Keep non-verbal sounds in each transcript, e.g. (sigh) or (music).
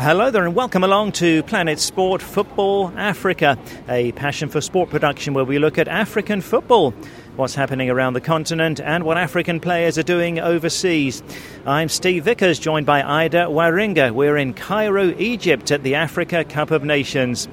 Hello there, and welcome along to Planet Sport Football Africa, a passion for sport production where we look at African football, what's happening around the continent, and what African players are doing overseas. I'm Steve Vickers, joined by Ida Waringa. We're in Cairo, Egypt, at the Africa Cup of Nations.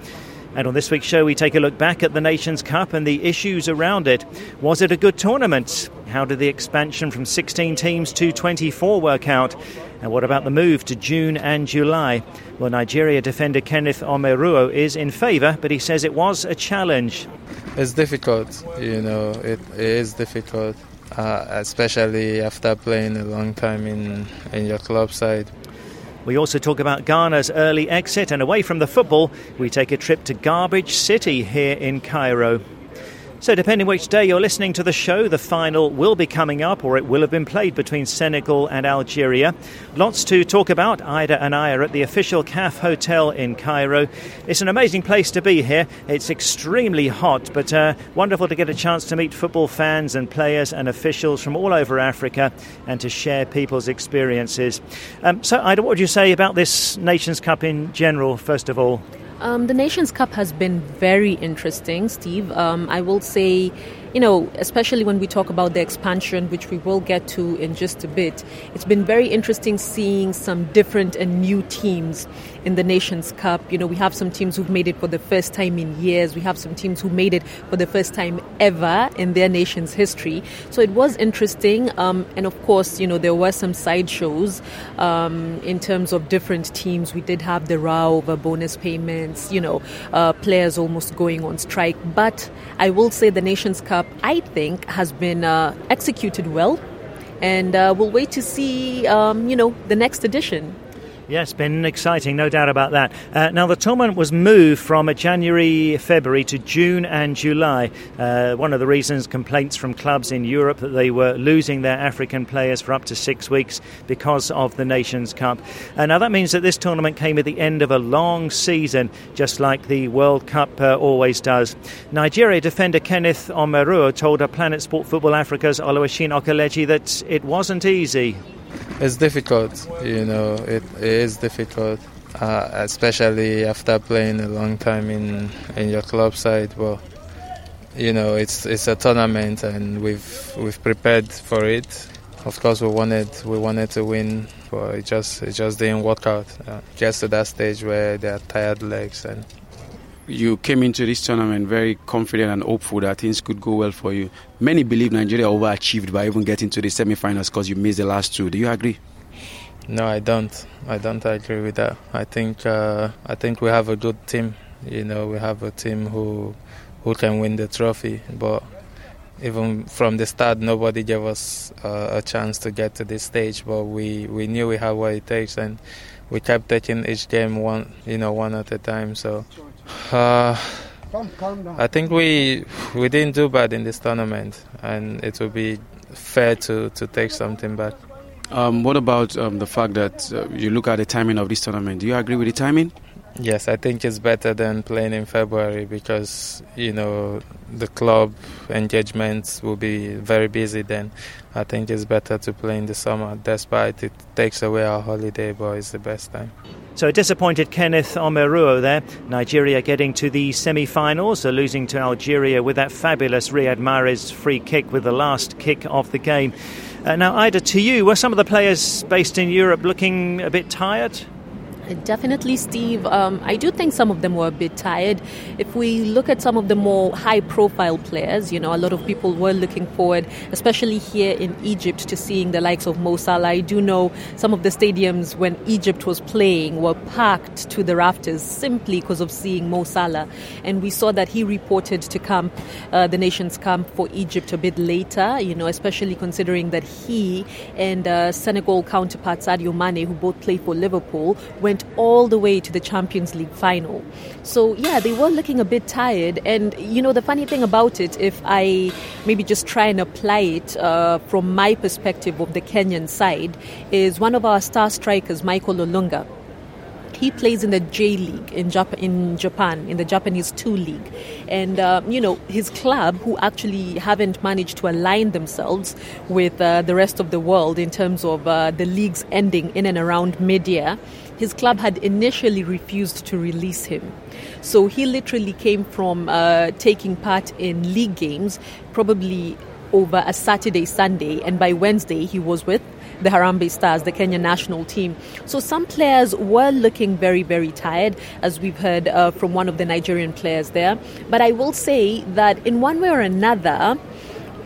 And on this week's show, we take a look back at the Nations Cup and the issues around it. Was it a good tournament? How did the expansion from 16 teams to 24 work out? And what about the move to June and July? Well, Nigeria defender Kenneth Omeruo is in favour, but he says it was a challenge. It's difficult, you know, it, it is difficult, uh, especially after playing a long time in, in your club side. We also talk about Ghana's early exit, and away from the football, we take a trip to Garbage City here in Cairo. So, depending which day you're listening to the show, the final will be coming up or it will have been played between Senegal and Algeria. Lots to talk about. Ida and I are at the official CAF Hotel in Cairo. It's an amazing place to be here. It's extremely hot, but uh, wonderful to get a chance to meet football fans and players and officials from all over Africa and to share people's experiences. Um, so, Ida, what would you say about this Nations Cup in general, first of all? Um, the Nations Cup has been very interesting, Steve. Um, I will say you know, especially when we talk about the expansion, which we will get to in just a bit, it's been very interesting seeing some different and new teams in the Nations Cup. You know, we have some teams who've made it for the first time in years. We have some teams who made it for the first time ever in their nation's history. So it was interesting. Um, and of course, you know, there were some sideshows um, in terms of different teams. We did have the row over bonus payments, you know, uh, players almost going on strike. But I will say the Nations Cup I think, has been uh, executed well. And uh, we'll wait to see, um, you know, the next edition. Yes, been exciting, no doubt about that. Uh, now, the tournament was moved from January, February to June and July. Uh, one of the reasons complaints from clubs in Europe that they were losing their African players for up to six weeks because of the Nations Cup. Uh, now, that means that this tournament came at the end of a long season, just like the World Cup uh, always does. Nigeria defender Kenneth Omeruo told Planet Sport Football Africa's Oluwashina Okeleji that it wasn't easy. It's difficult, you know, it, it is difficult, uh, especially after playing a long time in, in your club side. Well, you know, it's it's a tournament, and we've we've prepared for it. Of course, we wanted we wanted to win, but it just it just didn't work out. Uh, just to that stage where they are tired legs and you came into this tournament very confident and hopeful that things could go well for you. Many believe Nigeria overachieved by even getting to the semi-finals because you missed the last two. Do you agree? No, I don't. I don't agree with that. I think uh, I think we have a good team. You know, we have a team who who can win the trophy. But even from the start, nobody gave us uh, a chance to get to this stage. But we, we knew we had what it takes, and we kept taking each game one, you know, one at a time. So uh, I think we we didn't do bad in this tournament, and it would be fair to, to take something back. Um, what about um, the fact that uh, you look at the timing of this tournament? Do you agree with the timing? Yes, I think it's better than playing in February because you know the club engagements will be very busy then. I think it's better to play in the summer, despite it takes away our holiday, but it's the best time. So disappointed Kenneth Omeruo there. Nigeria getting to the semi-finals, so losing to Algeria with that fabulous Riyad Mahrez free kick with the last kick of the game. Uh, now, Ida, to you, were some of the players based in Europe looking a bit tired? Definitely, Steve. Um, I do think some of them were a bit tired. If we look at some of the more high profile players, you know, a lot of people were looking forward, especially here in Egypt, to seeing the likes of Mo Salah. I do know some of the stadiums when Egypt was playing were packed to the rafters simply because of seeing Mo Salah. And we saw that he reported to camp, uh, the nation's camp for Egypt a bit later, you know, especially considering that he and uh, Senegal counterpart Sadio Mane, who both play for Liverpool, went went all the way to the Champions League final. So, yeah, they were looking a bit tired. And, you know, the funny thing about it, if I maybe just try and apply it uh, from my perspective of the Kenyan side, is one of our star strikers, Michael Olunga he plays in the J League in, Jap- in Japan, in the Japanese 2 League. And, uh, you know, his club, who actually haven't managed to align themselves with uh, the rest of the world in terms of uh, the leagues ending in and around mid year, his club had initially refused to release him. So he literally came from uh, taking part in league games, probably over a Saturday, Sunday, and by Wednesday he was with the Harambee Stars, the Kenya national team. So some players were looking very, very tired, as we've heard uh, from one of the Nigerian players there. But I will say that in one way or another,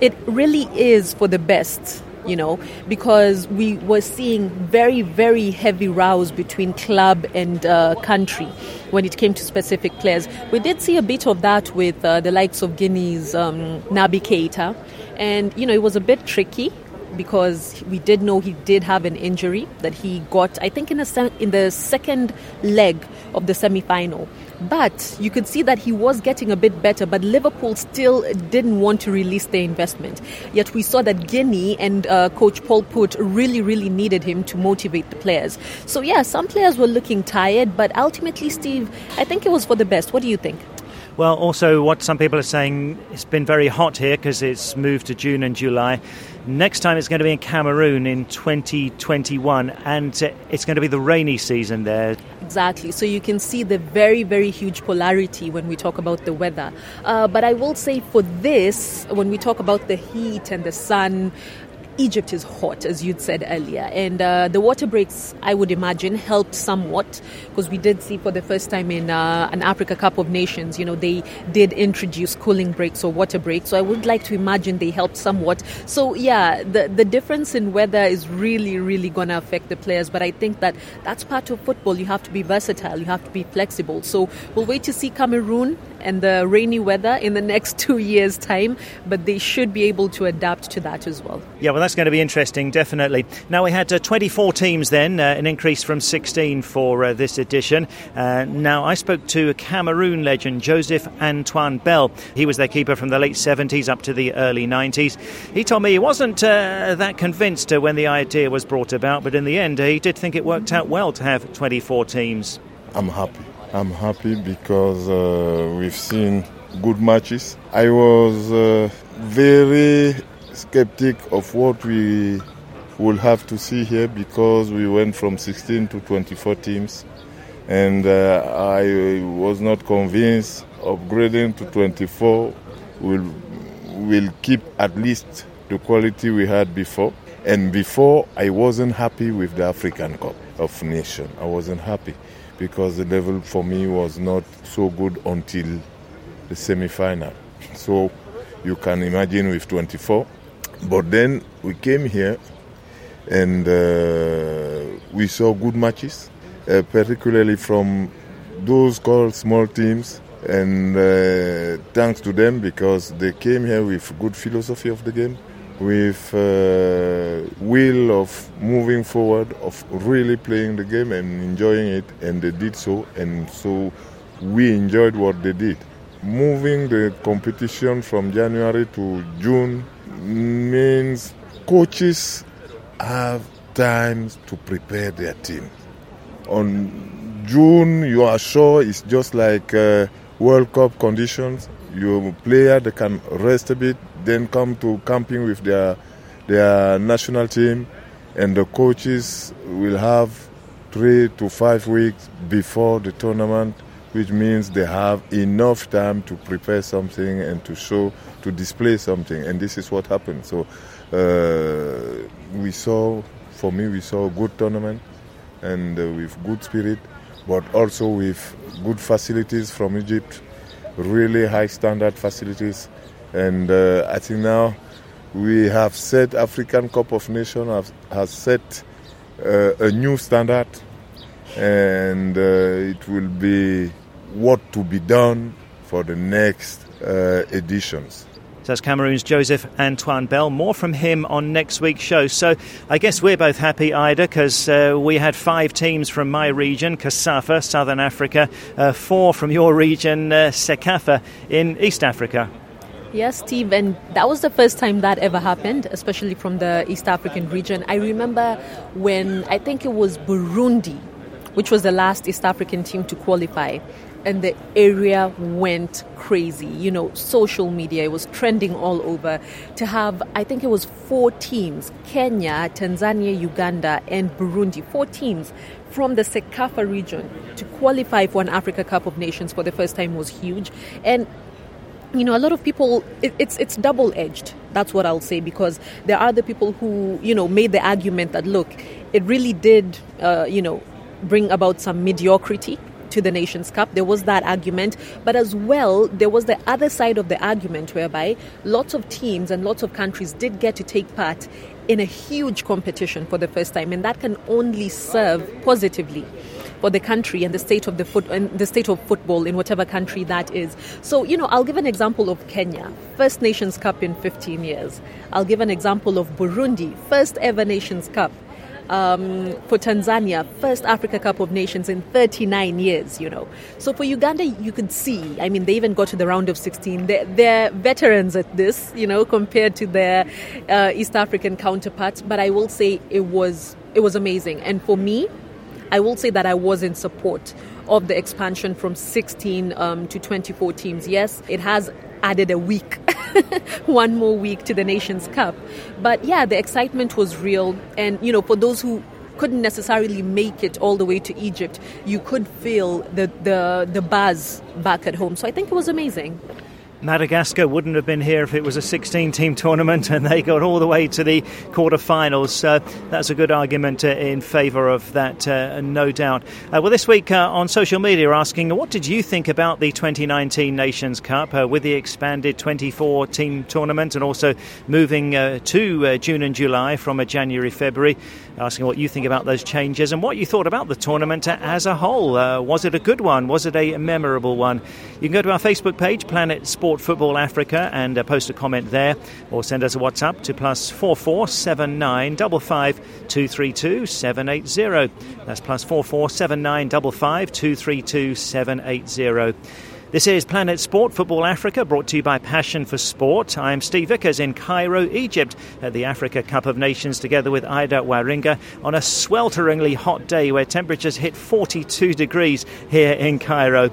it really is for the best you know, because we were seeing very, very heavy rows between club and uh, country when it came to specific players. We did see a bit of that with uh, the likes of Guinea's um, Naby Keita, and you know, it was a bit tricky because we did know he did have an injury that he got, I think, in, a se- in the second leg of the semi final. But you could see that he was getting a bit better, but Liverpool still didn't want to release their investment. Yet we saw that Guinea and uh, coach Paul Put really, really needed him to motivate the players. So, yeah, some players were looking tired, but ultimately, Steve, I think it was for the best. What do you think? Well, also, what some people are saying, it's been very hot here because it's moved to June and July. Next time it's going to be in Cameroon in 2021, and uh, it's going to be the rainy season there. Exactly. So you can see the very, very huge polarity when we talk about the weather. Uh, but I will say for this, when we talk about the heat and the sun, Egypt is hot, as you'd said earlier, and uh, the water breaks, I would imagine, helped somewhat because we did see for the first time in uh, an Africa Cup of Nations, you know, they did introduce cooling breaks or water breaks. So I would like to imagine they helped somewhat. So yeah, the the difference in weather is really, really going to affect the players. But I think that that's part of football. You have to be versatile. You have to be flexible. So we'll wait to see Cameroon and the rainy weather in the next (laughs) two years' time, but they should be able to adapt to that as well. Yeah, well, that's going to be interesting, definitely. Now, we had uh, 24 teams then, uh, an increase from 16 for uh, this edition. Uh, now, I spoke to a Cameroon legend, Joseph Antoine Bell. He was their keeper from the late 70s up to the early 90s. He told me he wasn't uh, that convinced uh, when the idea was brought about, but in the end, he did think it worked out well to have 24 teams. I'm happy. I'm happy because uh, we've seen good matches. I was uh, very skeptic of what we will have to see here because we went from 16 to 24 teams. And uh, I was not convinced upgrading to 24 will will keep at least the quality we had before. And before I wasn't happy with the African Cup of Nations. I wasn't happy because the level for me was not so good until the semi final. So you can imagine with 24. But then we came here and uh, we saw good matches, uh, particularly from those called small teams. And uh, thanks to them because they came here with good philosophy of the game with uh, will of moving forward, of really playing the game and enjoying it, and they did so, and so we enjoyed what they did. Moving the competition from January to June means coaches have time to prepare their team. On June, you are sure it's just like uh, World Cup conditions. Your player they can rest a bit, then come to camping with their their national team, and the coaches will have three to five weeks before the tournament, which means they have enough time to prepare something and to show, to display something, and this is what happened. So uh, we saw, for me, we saw a good tournament, and uh, with good spirit, but also with good facilities from Egypt, really high standard facilities and uh, I think now we have set African Cup of Nations has, set uh, a new standard, and uh, it will be what to be done for the next uh, editions. So that's Cameroon's Joseph Antoine Bell. More from him on next week's show. So I guess we're both happy, Ida, because uh, we had five teams from my region, COSAFA, Southern Africa, uh, four from your region, uh, CECAFA, in East Africa. Yes, Steve, and that was the first time that ever happened, especially from the East African region. I remember when I think it was Burundi, which was the last East African team to qualify. and the area went crazy. You know, social media, it was trending all over. To have, I think it was four teams Kenya, Tanzania, Uganda, and Burundi, four teams from the CECAFA region to qualify for an Africa Cup of Nations for the first time was huge. And you know, a lot of people, it, it's it's double edged. That's what I'll say because there are the people who you know made the argument that look, it really did, uh, you know, bring about some mediocrity to the Nations Cup. There was that argument, but as well, there was the other side of the argument whereby lots of teams and lots of countries did get to take part in a huge competition for the first time, and that can only serve positively for the country and the state of the foot and the state of football in whatever country that is. So, you know, I'll give an example of Kenya, first Nations Cup in 15 years. I'll give an example of Burundi, first ever Nations Cup. Um, for Tanzania, first Africa Cup of Nations in 39 years, you know. So for Uganda, you could see, I mean, they even got to the round of 16. They're, they're veterans at this, you know, compared to their uh, East African counterparts. But I will say it was, it was amazing. And for me, I will say that I was in support of the expansion from 16 um, to 24 teams. Yes, it has added a week, (laughs) one more week to the Nations Cup. But yeah, the excitement was real. And, you know, for those who couldn't necessarily make it all the way to Egypt, you could feel the, the, the buzz back at home. So I think it was amazing. Madagascar wouldn't have been here if it was a 16 team tournament and they got all the way to the quarterfinals. So that's a good argument uh, in favour of that, uh, no doubt. Uh, well, this week uh, on social media, asking what did you think about the 2019 Nations Cup uh, with the expanded 24 team tournament and also moving uh, to June and July from a January February? Asking what you think about those changes and what you thought about the tournament as a whole. was it a good one? Was it a memorable one? You can go to our Facebook page, Planet Sport. Sport Football Africa and uh, post a comment there or send us a WhatsApp to plus four four seven nine double five two three two seven eight zero. That's plus four four seven nine double five two three two seven eight zero. This is Planet Sport Football Africa, brought to you by Passion for Sport. I'm Steve Vickers in Cairo, Egypt, at the Africa Cup of Nations, together with Ida Waringa on a swelteringly hot day where temperatures hit 42 degrees here in Cairo.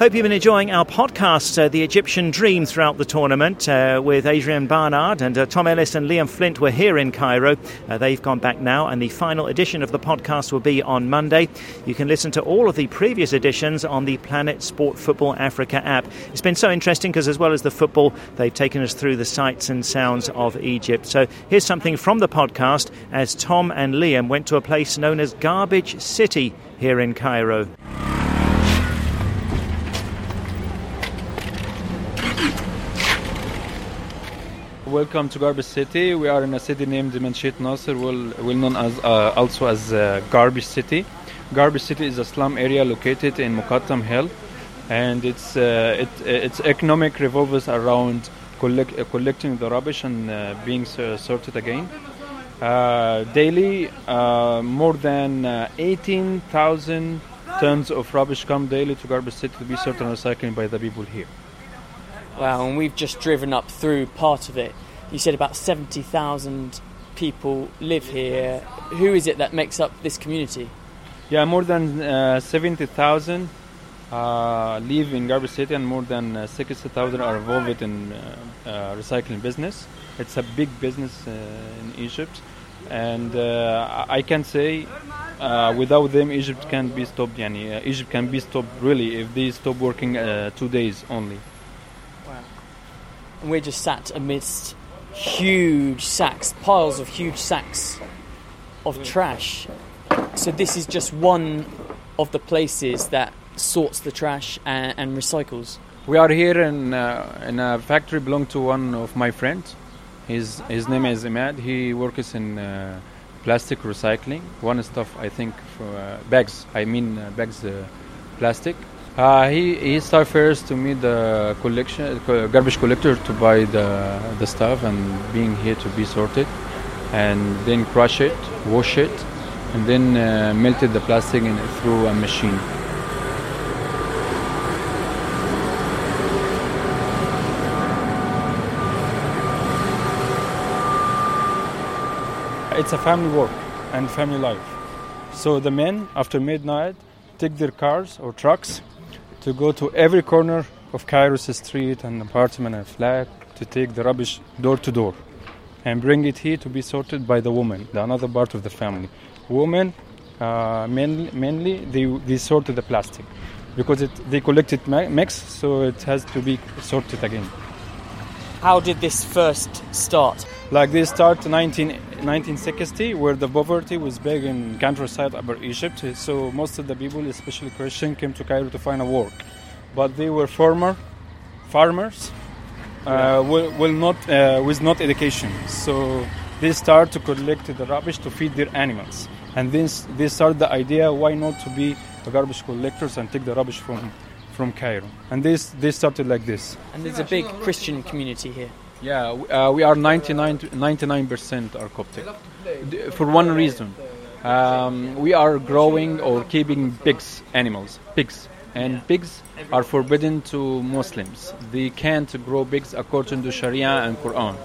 Hope you've been enjoying our podcast, uh, The Egyptian Dream, throughout the tournament uh, with Adrian Barnard and uh, Tom Ellis and Liam Flint were here in Cairo. Uh, they've gone back now, and the final edition of the podcast will be on Monday. You can listen to all of the previous editions on the Planet Sport Football Africa app. It's been so interesting because, as well as the football, they've taken us through the sights and sounds of Egypt. So here's something from the podcast as Tom and Liam went to a place known as Garbage City here in Cairo. Welcome to Garbage City. We are in a city named Manshiet Nasser, well, well known as uh, also as uh, Garbage City. Garbage City is a slum area located in Mukattam Hill, and its uh, it, its economic revolves around collect, uh, collecting the rubbish and uh, being sorted again. Uh, daily, more than 18,000 tons of rubbish come daily to Garbage City to be sorted and recycled by the people here. Wow, and we've just driven up through part of it. You said about 70,000 people live here. Who is it that makes up this community? Yeah, more than uh, 70,000 uh, live in Garbage City, and more than uh, 60,000 are involved in uh, uh, recycling business. It's a big business uh, in Egypt, and I can say without them, Egypt can be stopped. Yani, Egypt can be stopped really if they stop working two days only and we're just sat amidst huge sacks, piles of huge sacks of trash. So this is just one of the places that sorts the trash and, and recycles. We are here in uh, in a factory belong to one of my friends. His his name is Imad. He works in uh, plastic recycling. One stuff I think for uh, bags. I mean uh, bags uh, plastic. Uh, he he first to meet the collection garbage collector to buy the the stuff and being here to be sorted, and then crush it, wash it, and then uh, melted the plastic in through a machine. It's a family work and family life. So the men after midnight take their cars or trucks to go to every corner of Cairo's street and apartment and flat to take the rubbish door to door and bring it here to be sorted by the woman, the another part of the family. Women, uh, mainly, mainly they, they sort the plastic because it, they collect it mix, so it has to be sorted again. How did this first start? Like this start 19, 1960, where the poverty was big in countryside Upper Egypt. So most of the people, especially Christian, came to Cairo to find a work, but they were farmer, farmers, uh, will, will not uh, with not education. So they start to collect the rubbish to feed their animals, and then they start the idea why not to be the garbage collectors and take the rubbish from from Cairo. And this they started like this. And there's a big Christian community here. Yeah, uh, we are 99 percent are Coptic. For one reason, um, we are growing or keeping pigs, animals, pigs, and pigs are forbidden to Muslims. They can't grow pigs according to Sharia and Quran.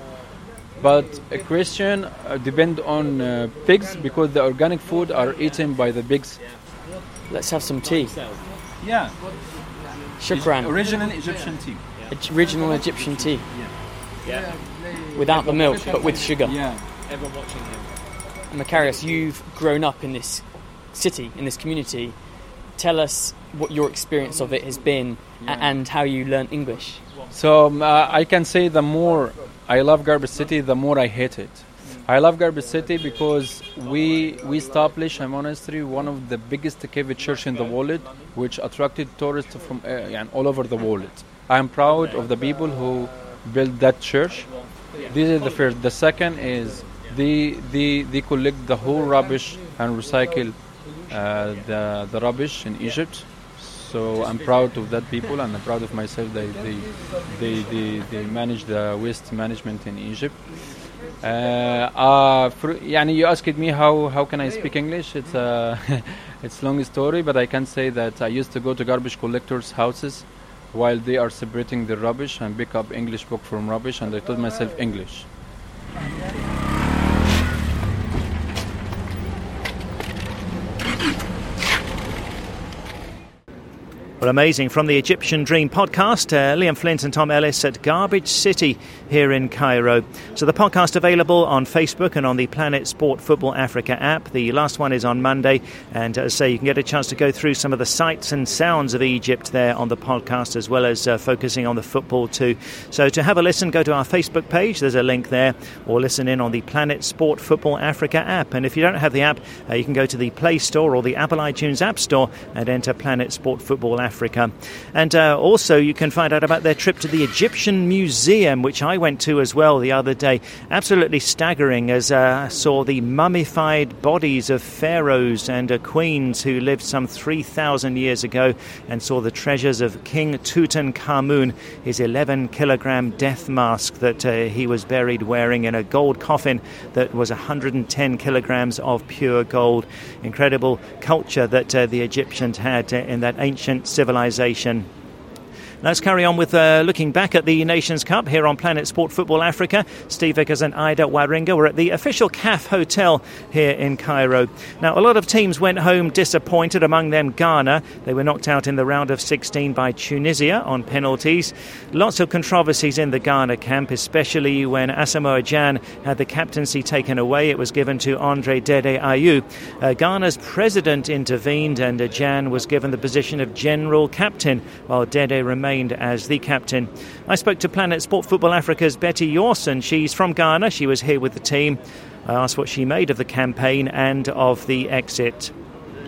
But a Christian uh, depend on uh, pigs because the organic food are eaten by the pigs. Let's have some tea. Yeah. Shukran. Original Egyptian tea. Original Egyptian tea. Yeah. Without the milk, but with sugar. Yeah. Ever watching him. Macarius, you've grown up in this city, in this community. Tell us what your experience of it has been yeah. and how you learn English. So um, uh, I can say the more I love Garbage City, the more I hate it. I love Garbage City because we we established a monastery, one of the biggest cave church in the world, which attracted tourists from uh, all over the world. I am proud of the people who build that church. This is the first. The second is they they they collect the whole rubbish and recycle uh, the the rubbish in Egypt. So I'm proud of that people and I'm proud of myself. They they they they, they manage the waste management in Egypt. Uh, uh, for, yani you asked me how how can I speak English? It's a (laughs) it's long story, but I can say that I used to go to garbage collectors' houses while they are separating the rubbish and pick up English book from rubbish, and I taught myself English. Well, amazing. From the Egyptian Dream podcast, uh, Liam Flint and Tom Ellis at Garbage City here in Cairo. So the podcast available on Facebook and on the Planet Sport Football Africa app. The last one is on Monday, and as say, you can get a chance to go through some of the sights and sounds of Egypt there on the podcast, as well as uh, focusing on the football too. So to have a listen, go to our Facebook page. There's a link there, or listen in on the Planet Sport Football Africa app. And if you don't have the app, uh, you can go to the Play Store or the Apple iTunes App Store and enter Planet Sport Football Africa. Africa. And uh, also, you can find out about their trip to the Egyptian Museum, which I went to as well the other day. Absolutely staggering as uh, I saw the mummified bodies of pharaohs and uh, queens who lived some 3,000 years ago and saw the treasures of King Tutankhamun, his 11 kilogram death mask that uh, he was buried wearing in a gold coffin that was 110 kilograms of pure gold. Incredible culture that uh, the Egyptians had uh, in that ancient civilization civilization. Let's carry on with uh, looking back at the Nations Cup here on Planet Sport Football Africa. Steve Vickers and Ida Waringa were at the official CAF Hotel here in Cairo. Now, a lot of teams went home disappointed, among them Ghana. They were knocked out in the round of 16 by Tunisia on penalties. Lots of controversies in the Ghana camp, especially when Asamoah Gyan had the captaincy taken away. It was given to Andre Dede Ayew. Uh, Ghana's president intervened, and uh, Gyan was given the position of general captain, while Dede remained as the captain. I spoke to Planet Sport Football Africa's Betty Yorson. She's from Ghana. She was here with the team. I asked what she made of the campaign and of the exit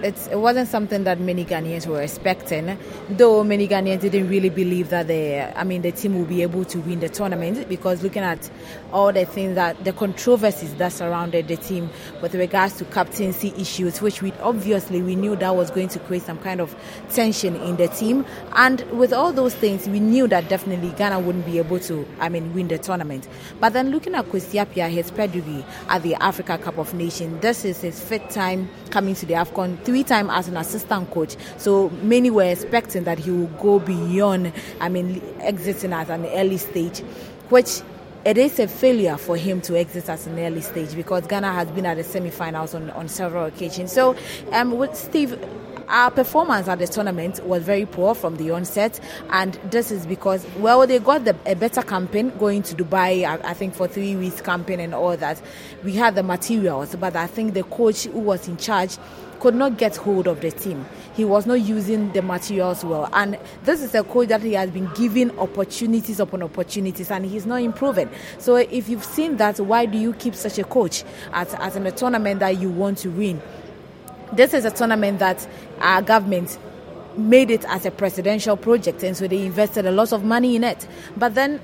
it's, it wasn't something that many Ghanaians were expecting, though many Ghanaians didn't really believe that the, I mean, the team will be able to win the tournament because looking at all the things that the controversies that surrounded the team with regards to captaincy issues, which we obviously we knew that was going to create some kind of tension in the team, and with all those things, we knew that definitely Ghana wouldn't be able to, I mean, win the tournament. But then looking at Kwesi his pedigree at the Africa Cup of Nations, this is his fifth time coming to the AFCON three times as an assistant coach. So many were expecting that he would go beyond, I mean, exiting at an early stage, which it is a failure for him to exit at an early stage because Ghana has been at the semi-finals on, on several occasions. So, um, with Steve, our performance at the tournament was very poor from the onset, and this is because well they got the, a better campaign going to Dubai. I, I, think for three weeks campaign and all that. We had the materials, but I think the coach who was in charge could not get hold of the team. He was not using the materials well. And this is a coach that he has been given opportunities upon opportunities and he's not improving. So if you've seen that, why do you keep such a coach at, at a tournament that you want to win? This is a tournament that our government made it as a presidential project and so they invested a lot of money in it. But then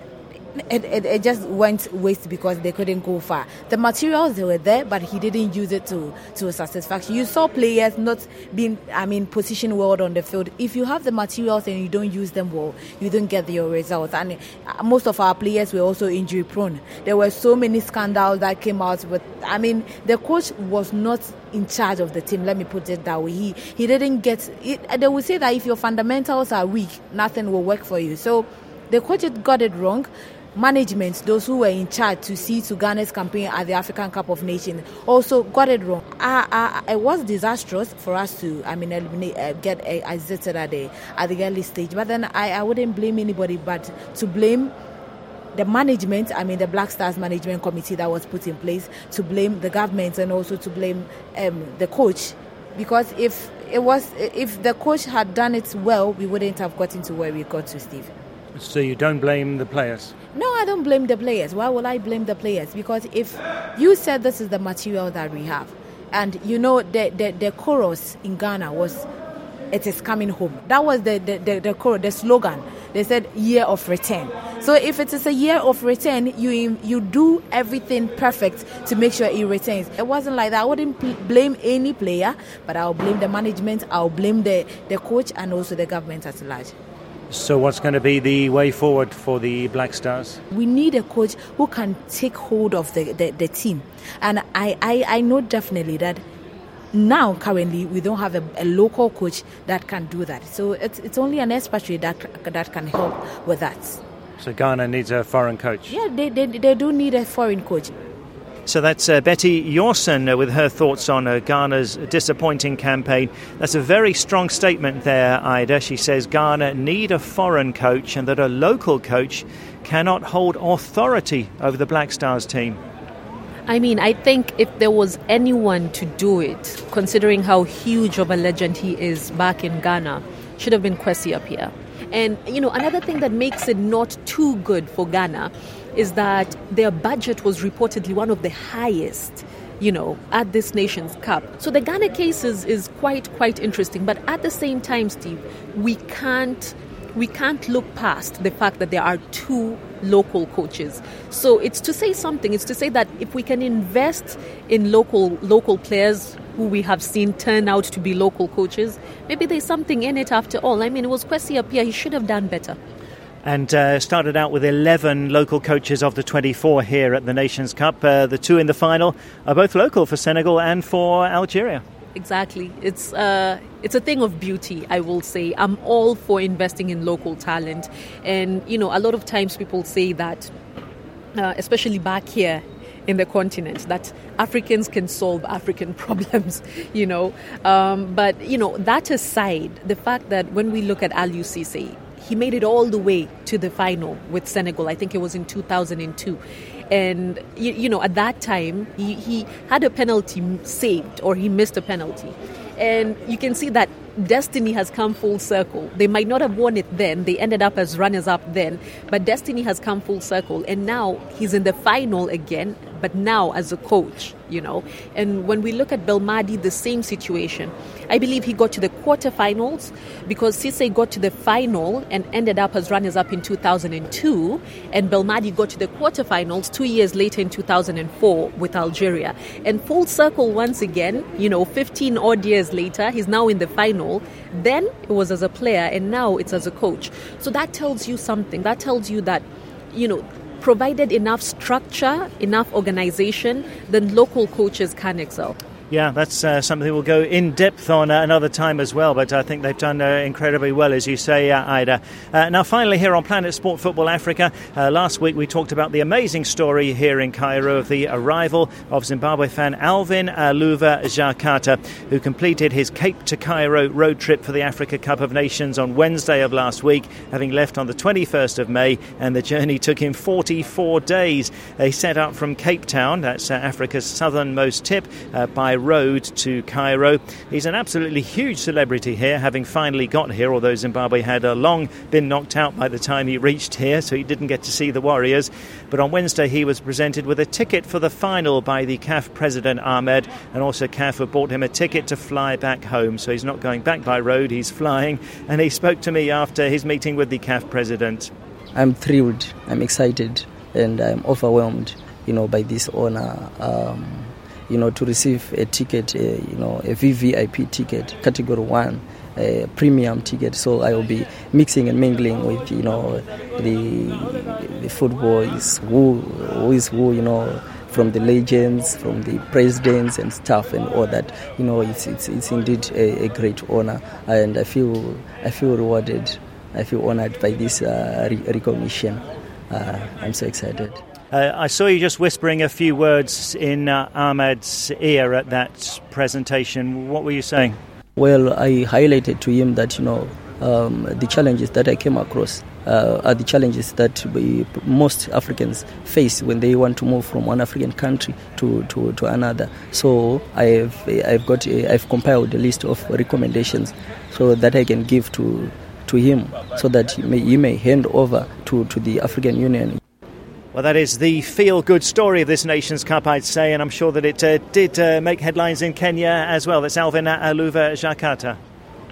it, it, it, just went waste because they couldn't go far. The materials they were there, but he didn't use it to to satisfaction. You saw players not being, I mean, positioned well on the field. If you have the materials and you don't use them well, you don't get your results. And uh, most of our players were also injury prone. There were so many scandals that came out. But I mean, the coach was not in charge of the team. Let me put it that way. He he didn't get. It, they would say that if your fundamentals are weak, nothing will work for you. So the coach got it wrong management, those who were in charge to see to Ghana's campaign at the African Cup of Nations, also got it wrong. Uh, uh, it was disastrous for us to, I mean, eliminate, uh, get uh, exited at the at the early stage. But then I, I wouldn't blame anybody, but to blame the management, I mean the Black Stars management committee that was put in place, to blame the government and also to blame um, the coach, because if it was if the coach had done it well, we wouldn't have gotten to where we got to, Steve. So you don't blame the players? No, I don't blame the players. Why will I blame the players? Because if you said this is the material that we have, and you know the the, the chorus in Ghana was it is coming home. That was the the, the, the the slogan. They said year of return. So if it is a year of return, you you do everything perfect to make sure it returns. It wasn't like that. I wouldn't pl- blame any player, but I'll blame the management, I'll blame the, the coach and also the government at large. So, what's going to be the way forward for the Black Stars? We need a coach who can take hold of the, the, the team. And I, I, I know definitely that now currently we don't have a, a, local coach that can do that so it's, it's only an expatriate that, that can help with that so ghana needs a foreign coach yeah they, they, they do need a foreign coach so that's uh, Betty Yorson uh, with her thoughts on uh, Ghana's disappointing campaign. That's a very strong statement there, Ida. She says Ghana need a foreign coach and that a local coach cannot hold authority over the Black Stars team. I mean, I think if there was anyone to do it, considering how huge of a legend he is back in Ghana, should have been Kwesi Appiah. And, you know, another thing that makes it not too good for Ghana is that their budget was reportedly one of the highest you know, at this nation's cup. So the Ghana case is, is quite quite interesting. But at the same time, Steve, we can't we can't look past the fact that there are two local coaches. So it's to say something. It's to say that if we can invest in local local players who we have seen turn out to be local coaches, maybe there's something in it after all. I mean, it was Kwesi Appiah. He should have done better and uh, started out with 11 local coaches of the 24 here at the Nations Cup. Uh, the two in the final are both local for Senegal and for Algeria. Exactly. It's uh, it's a thing of beauty, I will say. I'm all for investing in local talent, and you know, a lot of times people say that, uh, especially back here in the continent that Africans can solve African (laughs) problems, you know. Um, but, you know, that aside, the fact that when we look at Aliou Cisse, he made it all the way to the final with Senegal. I think it was in 2002. And, you, you know, at that time, he, he had a penalty saved or he missed a penalty. And you can see that destiny has come full circle. They might not have won it then, they ended up as runners up then, but destiny has come full circle. And now he's in the final again, but now as a coach, you know. And when we look at Belmadi, the same situation. I believe he got to the quarterfinals because Cisse got to the final and ended up as runners up in 2002, and Belmadi got to the quarterfinals two years later in 2004 with Algeria. And full circle once again, you know, 15 odd years later, he's now in the final. Then it was as a player, and now it's as a coach. So that tells you something. That tells you that, you know, provided enough structure, enough organization, then local coaches can excel. Yeah, that's uh, something we'll go in depth on uh, another time as well, but I think they've done uh, incredibly well, as you say, uh, Ida. Uh, now, finally, here on Planet Sport Football Africa, uh, last week we talked about the amazing story here in Cairo of the arrival of Zimbabwe fan Alvin Aluva Jakata, who completed his Cape to Cairo road trip for the Africa Cup of Nations on Wednesday of last week, having left on the 21st of May, and the journey took him 44 days. He set out from Cape Town, that's Africa's southernmost tip, by road to Cairo. He's an absolutely huge celebrity here, having finally got here, although Zimbabwe had uh, long been knocked out by the time he reached here, so he didn't get to see the Warriors. But on Wednesday, he was presented with a ticket for the final by the CAF president Ahmed, and also CAF have bought him a ticket to fly back home. So he's not going back by road, he's flying. And he spoke to me after his meeting with the CAF president. I'm thrilled, I'm excited, and I'm overwhelmed, you know, by this honor. Um, you know, to receive a ticket, uh, you know, a VVIP ticket, category one, a premium ticket. So I will be mixing and mingling with, you know, the the football is who, who is who, you know, from the legends, from the presidents and stuff and all that. You know, it's it's, it's indeed a, a great honor, and I feel I feel rewarded. I feel honored by this uh, recognition. Uh, I'm so excited. Uh, I saw you just whispering a few words in uh, Ahmed's ear at that presentation. What were you saying? Well, I highlighted to him that, you know, um, the challenges that I came across uh, are the challenges that we, most Africans face when they want to move from one African country to, to, to another. So I've, I've, got a, I've compiled a list of recommendations so that I can give to, to him so that he may, he may hand over to, to the African Union. Well, that is the feel good story of this Nations Cup, I'd say, and I'm sure that it uh, did uh, make headlines in Kenya as well. That's Alvin Aluva Jakata.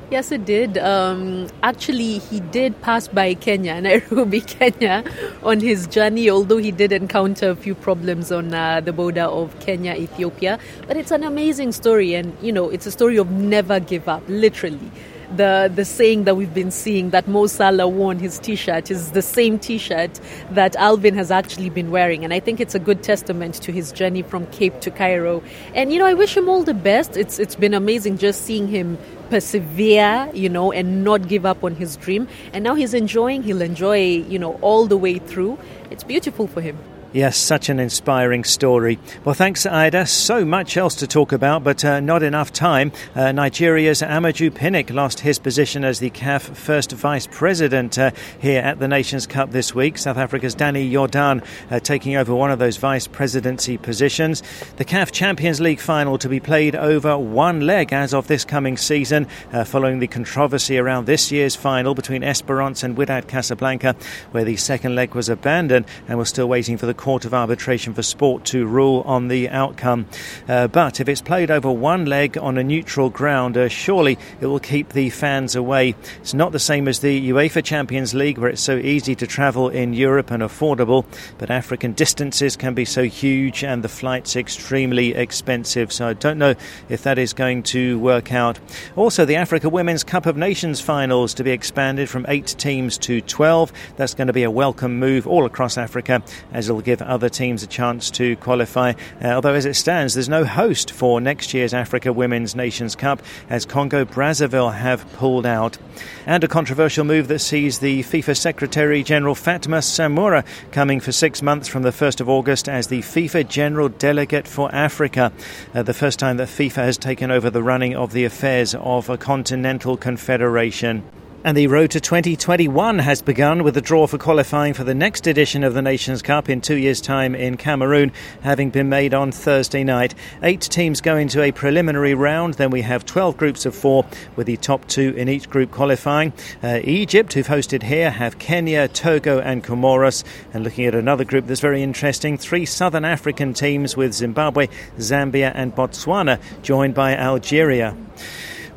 Yes, it did. Um, actually, he did pass by Kenya, (laughs) Nairobi, Kenya, on his journey, although he did encounter a few problems on uh, the border of Kenya, Ethiopia. But it's an amazing story, and you know, it's a story of never give up, literally the the saying that we've been seeing that Mo Salah wore his T-shirt is the same T-shirt that Alvin has actually been wearing, and I think it's a good testament to his journey from Cape to Cairo. And you know, I wish him all the best. It's it's been amazing just seeing him persevere, you know, and not give up on his dream. And now he's enjoying. He'll enjoy, you know, all the way through. It's beautiful for him. Yes, such an inspiring story. Well, thanks, Ida. So much else to talk about, but uh, not enough time. Uh, Nigeria's Amaju Pinnick lost his position as the CAF first vice president uh, here at the Nations Cup this week. South Africa's Danny Jordaan uh, taking over one of those vice presidency positions. The CAF Champions League final to be played over one leg as of this coming season, uh, following the controversy around this year's final between Esperance and Wydad Casablanca, where the second leg was abandoned, and we're still waiting for the Court of Arbitration for Sport to rule on the outcome. Uh, but if it's played over one leg on a neutral ground, uh, surely it will keep the fans away. It's not the same as the UEFA Champions League, where it's so easy to travel in Europe and affordable, but African distances can be so huge and the flights extremely expensive. So I don't know if that is going to work out. Also, the Africa Women's Cup of Nations finals to be expanded from eight teams to 12. That's going to be a welcome move all across Africa as it'll give give other teams a chance to qualify. Uh, although, as it stands, there's no host for next year's Africa Women's Nations Cup as Congo Brazzaville have pulled out. And a controversial move that sees the FIFA Secretary General Fatma Samoura coming for six months from the 1st of August as the FIFA General Delegate for Africa. Uh, the first time that FIFA has taken over the running of the affairs of a continental confederation. And the road to 2021 has begun with the draw for qualifying for the next edition of the Nations Cup in two years' time in Cameroon, having been made on Thursday night. Eight teams go into a preliminary round, then we have 12 groups of four, with the top two in each group qualifying. Uh, Egypt, who've hosted here, have Kenya, Togo, and Comoros. And looking at another group that's very interesting, three southern African teams with Zimbabwe, Zambia, and Botswana, joined by Algeria.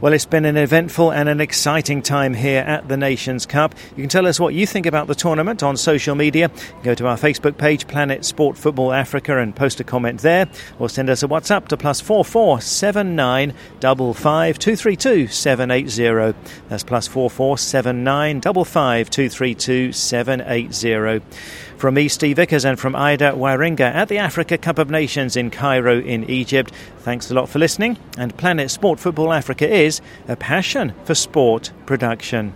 Well, it's been an eventful and an exciting time here at the Nations Cup. You can tell us what you think about the tournament on social media. Go to our Facebook page, Planet Sport Football Africa, and post a comment there, or send us a WhatsApp to plus four four seven nine double five two three two seven eight zero. That's plus four four seven nine double five two three two seven eight zero. From me, Steve Vickers, and from Ida Waringa at the Africa Cup of Nations in Cairo, in Egypt. Thanks a lot for listening. And Planet Sport Football Africa is a passion for sport production.